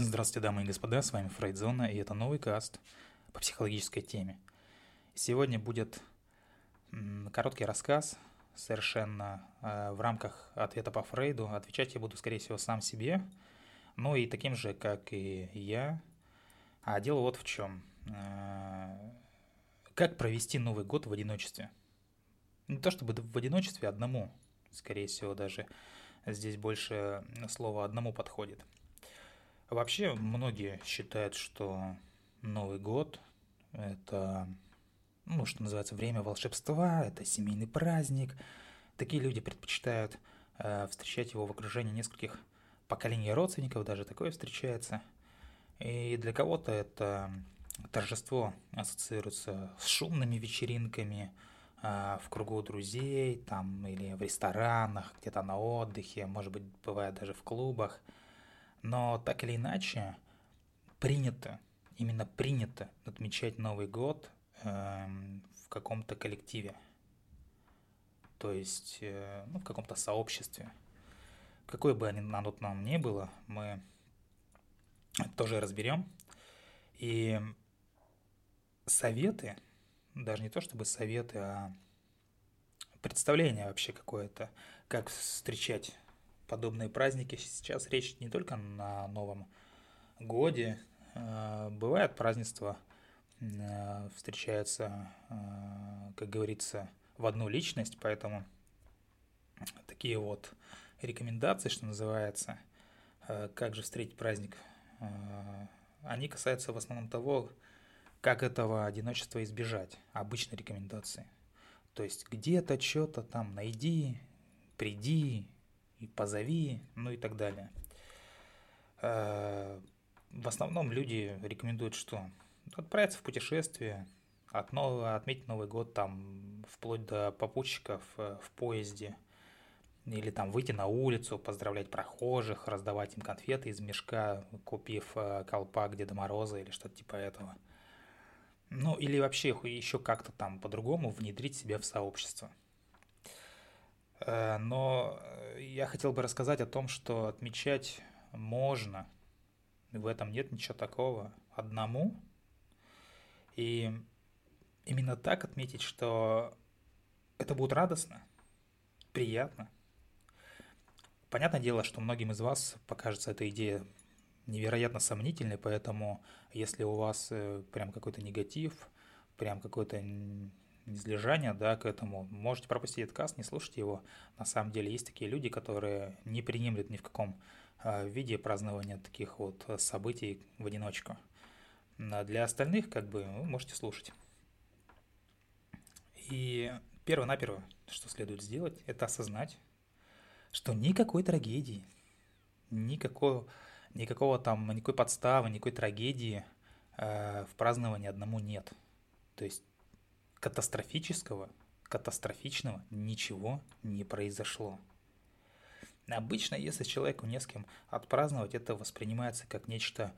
Здравствуйте, дамы и господа, с вами Фрейдзона, и это новый каст по психологической теме. Сегодня будет короткий рассказ, совершенно э, в рамках ответа по Фрейду. Отвечать я буду, скорее всего, сам себе, ну и таким же, как и я. А дело вот в чем. Э, как провести Новый год в одиночестве? Не то чтобы в одиночестве, одному, скорее всего, даже здесь больше слова одному подходит – Вообще, многие считают, что Новый год – это, ну, что называется, время волшебства, это семейный праздник. Такие люди предпочитают э, встречать его в окружении нескольких поколений родственников, даже такое встречается. И для кого-то это торжество ассоциируется с шумными вечеринками, э, в кругу друзей, там, или в ресторанах, где-то на отдыхе, может быть, бывает даже в клубах – но так или иначе, принято, именно принято отмечать Новый год э, в каком-то коллективе. То есть, э, ну, в каком-то сообществе. Какое бы оно нам ни было, мы тоже разберем. И советы, даже не то чтобы советы, а представление вообще какое-то, как встречать подобные праздники. Сейчас речь не только на Новом Годе. Э, бывает празднество, э, встречается, э, как говорится, в одну личность, поэтому такие вот рекомендации, что называется, как же встретить праздник, они касаются в основном того, как этого одиночества избежать, обычной рекомендации. То есть где-то что-то там найди, приди, и позови, ну и так далее. Э, в основном люди рекомендуют что? Отправиться в путешествие, от нового, отметить Новый год там вплоть до попутчиков э, в поезде, или там выйти на улицу, поздравлять прохожих, раздавать им конфеты из мешка, купив э, колпак Деда Мороза или что-то типа этого. Ну или вообще еще как-то там по-другому внедрить себя в сообщество. Но я хотел бы рассказать о том, что отмечать можно. В этом нет ничего такого. Одному. И именно так отметить, что это будет радостно, приятно. Понятное дело, что многим из вас покажется эта идея невероятно сомнительной, поэтому если у вас э, прям какой-то негатив, прям какой-то незлежания, да, к этому. Можете пропустить этот каст, не слушайте его. На самом деле есть такие люди, которые не принимают ни в каком а, виде празднования таких вот событий в одиночку. А для остальных, как бы, вы можете слушать. И перво-наперво, что следует сделать, это осознать, что никакой трагедии, никакого, никакого там, никакой подставы, никакой трагедии э, в праздновании одному нет. То есть катастрофического, катастрофичного ничего не произошло. Обычно, если человеку не с кем отпраздновать, это воспринимается как нечто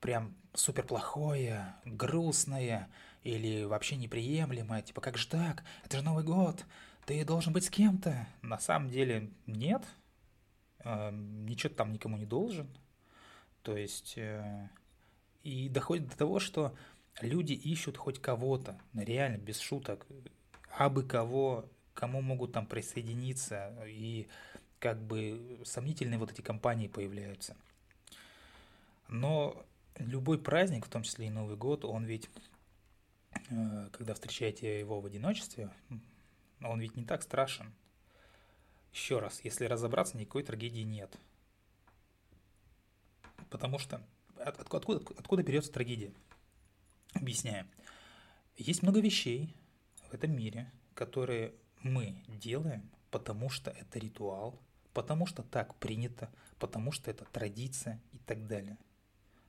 прям супер плохое, грустное или вообще неприемлемое. Типа, как же так? Это же Новый год, ты должен быть с кем-то. На самом деле нет, э, ничего там никому не должен. То есть, э, и доходит до того, что люди ищут хоть кого-то, реально, без шуток, абы кого, кому могут там присоединиться, и как бы сомнительные вот эти компании появляются. Но любой праздник, в том числе и Новый год, он ведь, э, когда встречаете его в одиночестве, он ведь не так страшен. Еще раз, если разобраться, никакой трагедии нет. Потому что откуда, откуда берется трагедия? Объясняю. Есть много вещей в этом мире, которые мы делаем, потому что это ритуал, потому что так принято, потому что это традиция и так далее.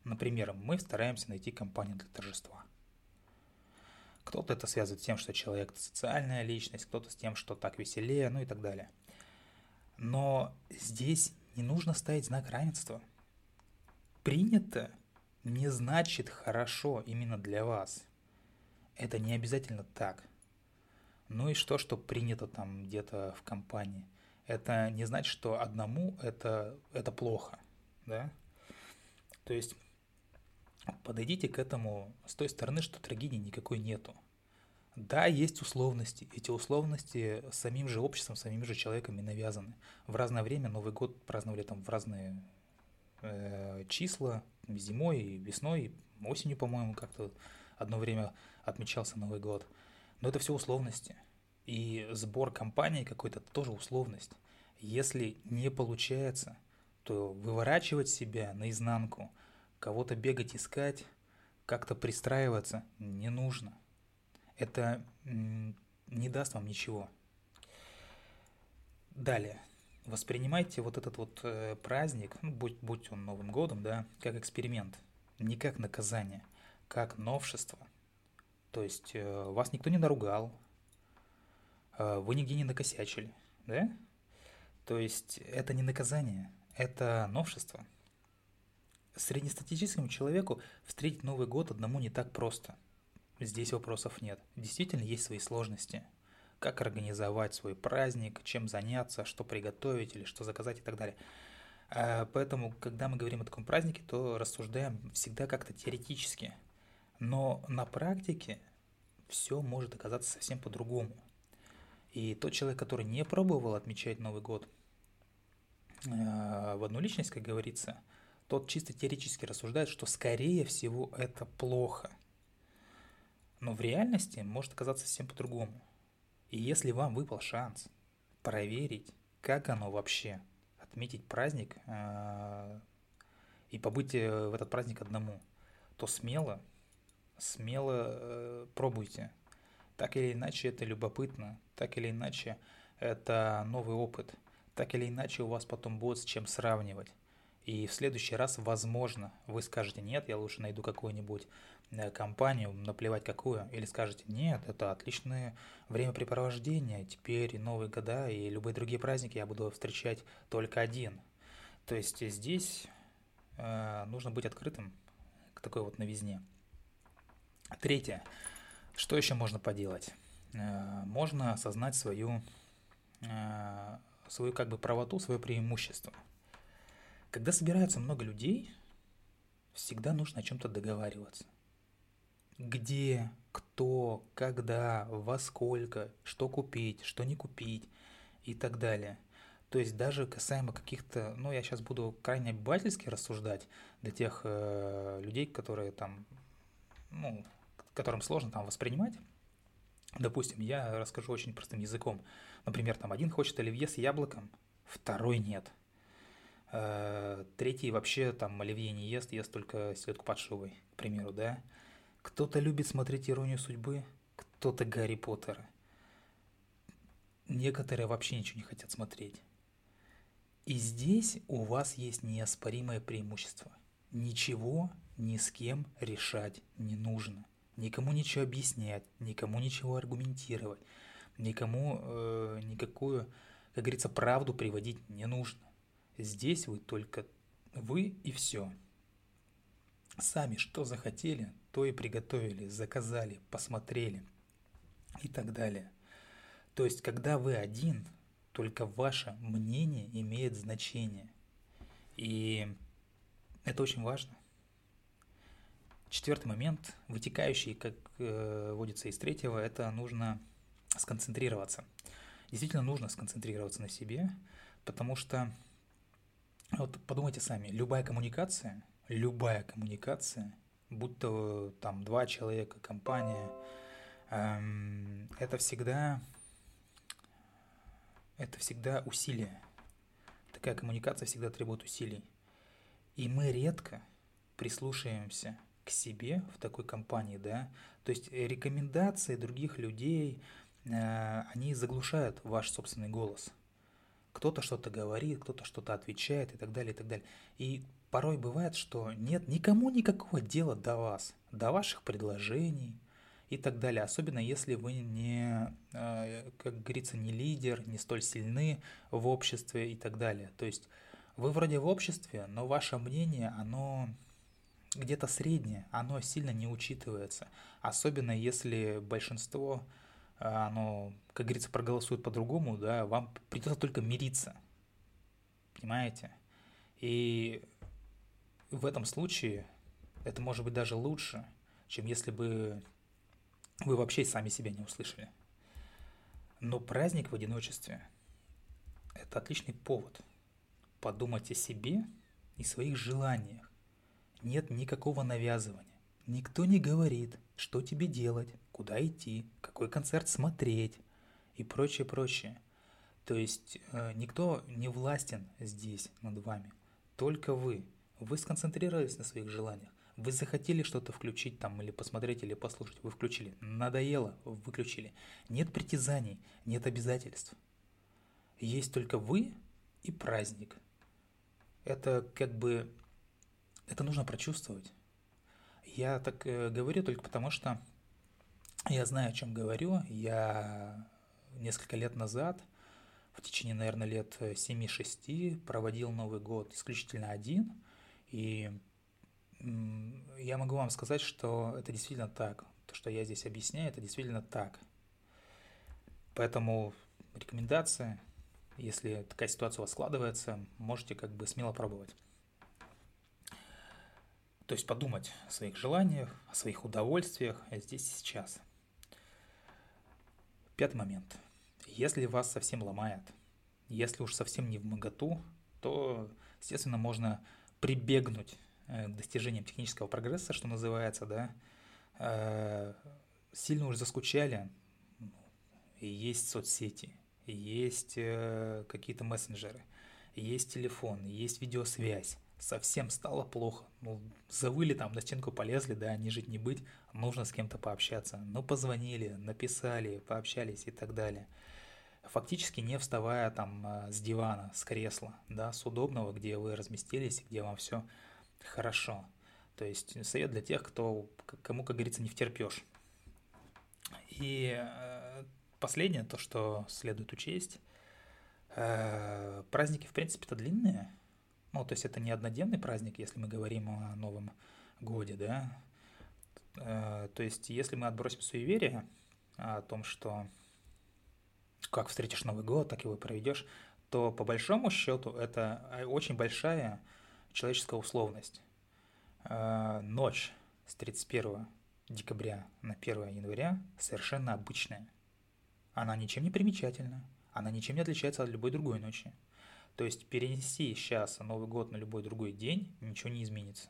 Например, мы стараемся найти компанию для торжества. Кто-то это связывает с тем, что человек – социальная личность, кто-то с тем, что так веселее, ну и так далее. Но здесь не нужно ставить знак равенства. Принято не значит хорошо именно для вас. Это не обязательно так. Ну и что, что принято там где-то в компании. Это не значит, что одному это, это плохо, да? То есть подойдите к этому с той стороны, что трагедии никакой нету. Да, есть условности. Эти условности самим же обществом, самим же человеком и навязаны. В разное время Новый год праздновали там в разные числа, зимой, весной, осенью, по-моему, как-то одно время отмечался Новый год. Но это все условности. И сбор компании какой-то тоже условность. Если не получается, то выворачивать себя наизнанку, кого-то бегать искать, как-то пристраиваться не нужно – это не даст вам ничего. Далее. Воспринимайте вот этот вот э, праздник, ну, будь, будь он Новым годом, да, как эксперимент, не как наказание, как новшество. То есть э, вас никто не наругал, э, вы нигде не накосячили, да? То есть это не наказание, это новшество. Среднестатистическому человеку встретить Новый год одному не так просто – Здесь вопросов нет. Действительно есть свои сложности. Как организовать свой праздник, чем заняться, что приготовить или что заказать и так далее. А, поэтому, когда мы говорим о таком празднике, то рассуждаем всегда как-то теоретически. Но на практике все может оказаться совсем по-другому. И тот человек, который не пробовал отмечать Новый год а, в одну личность, как говорится, тот чисто теоретически рассуждает, что скорее всего это плохо – но в реальности может оказаться совсем по-другому. И если вам выпал шанс проверить, как оно вообще, отметить праздник э, и побыть э, в этот праздник одному, то смело, смело э, пробуйте. Так или иначе это любопытно, так или иначе это новый опыт, так или иначе у вас потом будет с чем сравнивать. И в следующий раз, возможно, вы скажете, нет, я лучше найду какую-нибудь Э, компанию, наплевать какую, или скажете, нет, это отличное времяпрепровождение, теперь Новые года и любые другие праздники я буду встречать только один. То есть здесь э, нужно быть открытым к такой вот новизне. Третье. Что еще можно поделать? Э, можно осознать свою, э, свою как бы правоту, свое преимущество. Когда собирается много людей, всегда нужно о чем-то договариваться где, кто, когда, во сколько, что купить, что не купить и так далее. То есть даже касаемо каких-то, ну я сейчас буду крайне обывательски рассуждать для тех э, людей, которые там, ну, которым сложно там воспринимать. Допустим, я расскажу очень простым языком. Например, там один хочет оливье с яблоком, второй нет. Э, третий вообще там оливье не ест, ест только селедку под шубой, к примеру, да. Кто-то любит смотреть «Иронию судьбы», кто-то «Гарри Поттера». Некоторые вообще ничего не хотят смотреть. И здесь у вас есть неоспоримое преимущество. Ничего ни с кем решать не нужно. Никому ничего объяснять, никому ничего аргументировать, никому э, никакую, как говорится, правду приводить не нужно. Здесь вы только вы и все. Сами что захотели, то и приготовили, заказали, посмотрели и так далее. То есть, когда вы один, только ваше мнение имеет значение. И это очень важно. Четвертый момент, вытекающий, как э, водится из третьего, это нужно сконцентрироваться. Действительно нужно сконцентрироваться на себе, потому что, вот подумайте сами, любая коммуникация, любая коммуникация – будь то там два человека, компания, эм, это всегда, это всегда усилие. Такая коммуникация всегда требует усилий. И мы редко прислушиваемся к себе в такой компании, да, то есть рекомендации других людей, э, они заглушают ваш собственный голос. Кто-то что-то говорит, кто-то что-то отвечает и так далее, и так далее. И порой бывает, что нет никому никакого дела до вас, до ваших предложений и так далее. Особенно если вы не, э, как говорится, не лидер, не столь сильны в обществе и так далее. То есть вы вроде в обществе, но ваше мнение, оно где-то среднее, оно сильно не учитывается. Особенно если большинство, оно, как говорится, проголосует по-другому, да, вам придется только мириться. Понимаете? И в этом случае это может быть даже лучше, чем если бы вы вообще сами себя не услышали. Но праздник в одиночестве – это отличный повод подумать о себе и своих желаниях. Нет никакого навязывания. Никто не говорит, что тебе делать, куда идти, какой концерт смотреть и прочее, прочее. То есть э, никто не властен здесь над вами, только вы. Вы сконцентрировались на своих желаниях. Вы захотели что-то включить там или посмотреть, или послушать, вы включили. Надоело, выключили. Нет притязаний, нет обязательств. Есть только вы и праздник. Это как бы... Это нужно прочувствовать. Я так э, говорю только потому, что я знаю, о чем говорю. Я несколько лет назад, в течение, наверное, лет 7-6, проводил Новый год исключительно один. И я могу вам сказать, что это действительно так. То, что я здесь объясняю, это действительно так. Поэтому рекомендация, если такая ситуация у вас складывается, можете как бы смело пробовать. То есть подумать о своих желаниях, о своих удовольствиях здесь и сейчас. Пятый момент. Если вас совсем ломает, если уж совсем не в моготу, то, естественно, можно прибегнуть Э, достижением технического прогресса, что называется, да, э, сильно уже заскучали, есть соцсети, есть э, какие-то мессенджеры, есть телефон, есть видеосвязь, совсем стало плохо. Ну, завыли там, на стенку полезли, да, не жить, не быть, нужно с кем-то пообщаться. Ну, позвонили, написали, пообщались и так далее. Фактически не вставая там с дивана, с кресла, да, с удобного, где вы разместились, где вам все хорошо. То есть совет для тех, кто, кому, как говорится, не втерпешь. И э, последнее, то, что следует учесть, э, праздники, в принципе-то длинные. Ну, то есть это не однодневный праздник, если мы говорим о Новом Годе, да. Э, то есть если мы отбросим суеверие о том, что как встретишь Новый год, так его проведешь, то по большому счету это очень большая человеческая условность. Э, ночь с 31 декабря на 1 января совершенно обычная. Она ничем не примечательна, она ничем не отличается от любой другой ночи. То есть перенести сейчас Новый год на любой другой день ничего не изменится.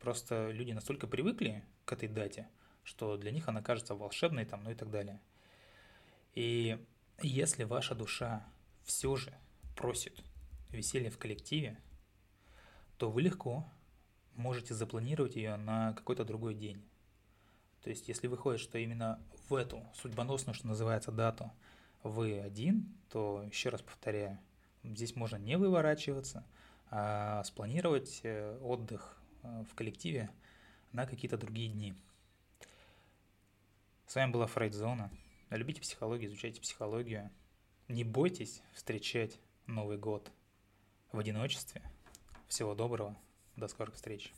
Просто люди настолько привыкли к этой дате, что для них она кажется волшебной там, ну и так далее. И если ваша душа все же просит веселья в коллективе, то вы легко можете запланировать ее на какой-то другой день. То есть, если выходит, что именно в эту судьбоносную, что называется, дату вы один, то, еще раз повторяю, здесь можно не выворачиваться, а спланировать э, отдых э, в коллективе на какие-то другие дни. С вами была Фрейдзона. Любите психологию, изучайте психологию. Не бойтесь встречать Новый год в одиночестве – всего доброго. До скорых встреч.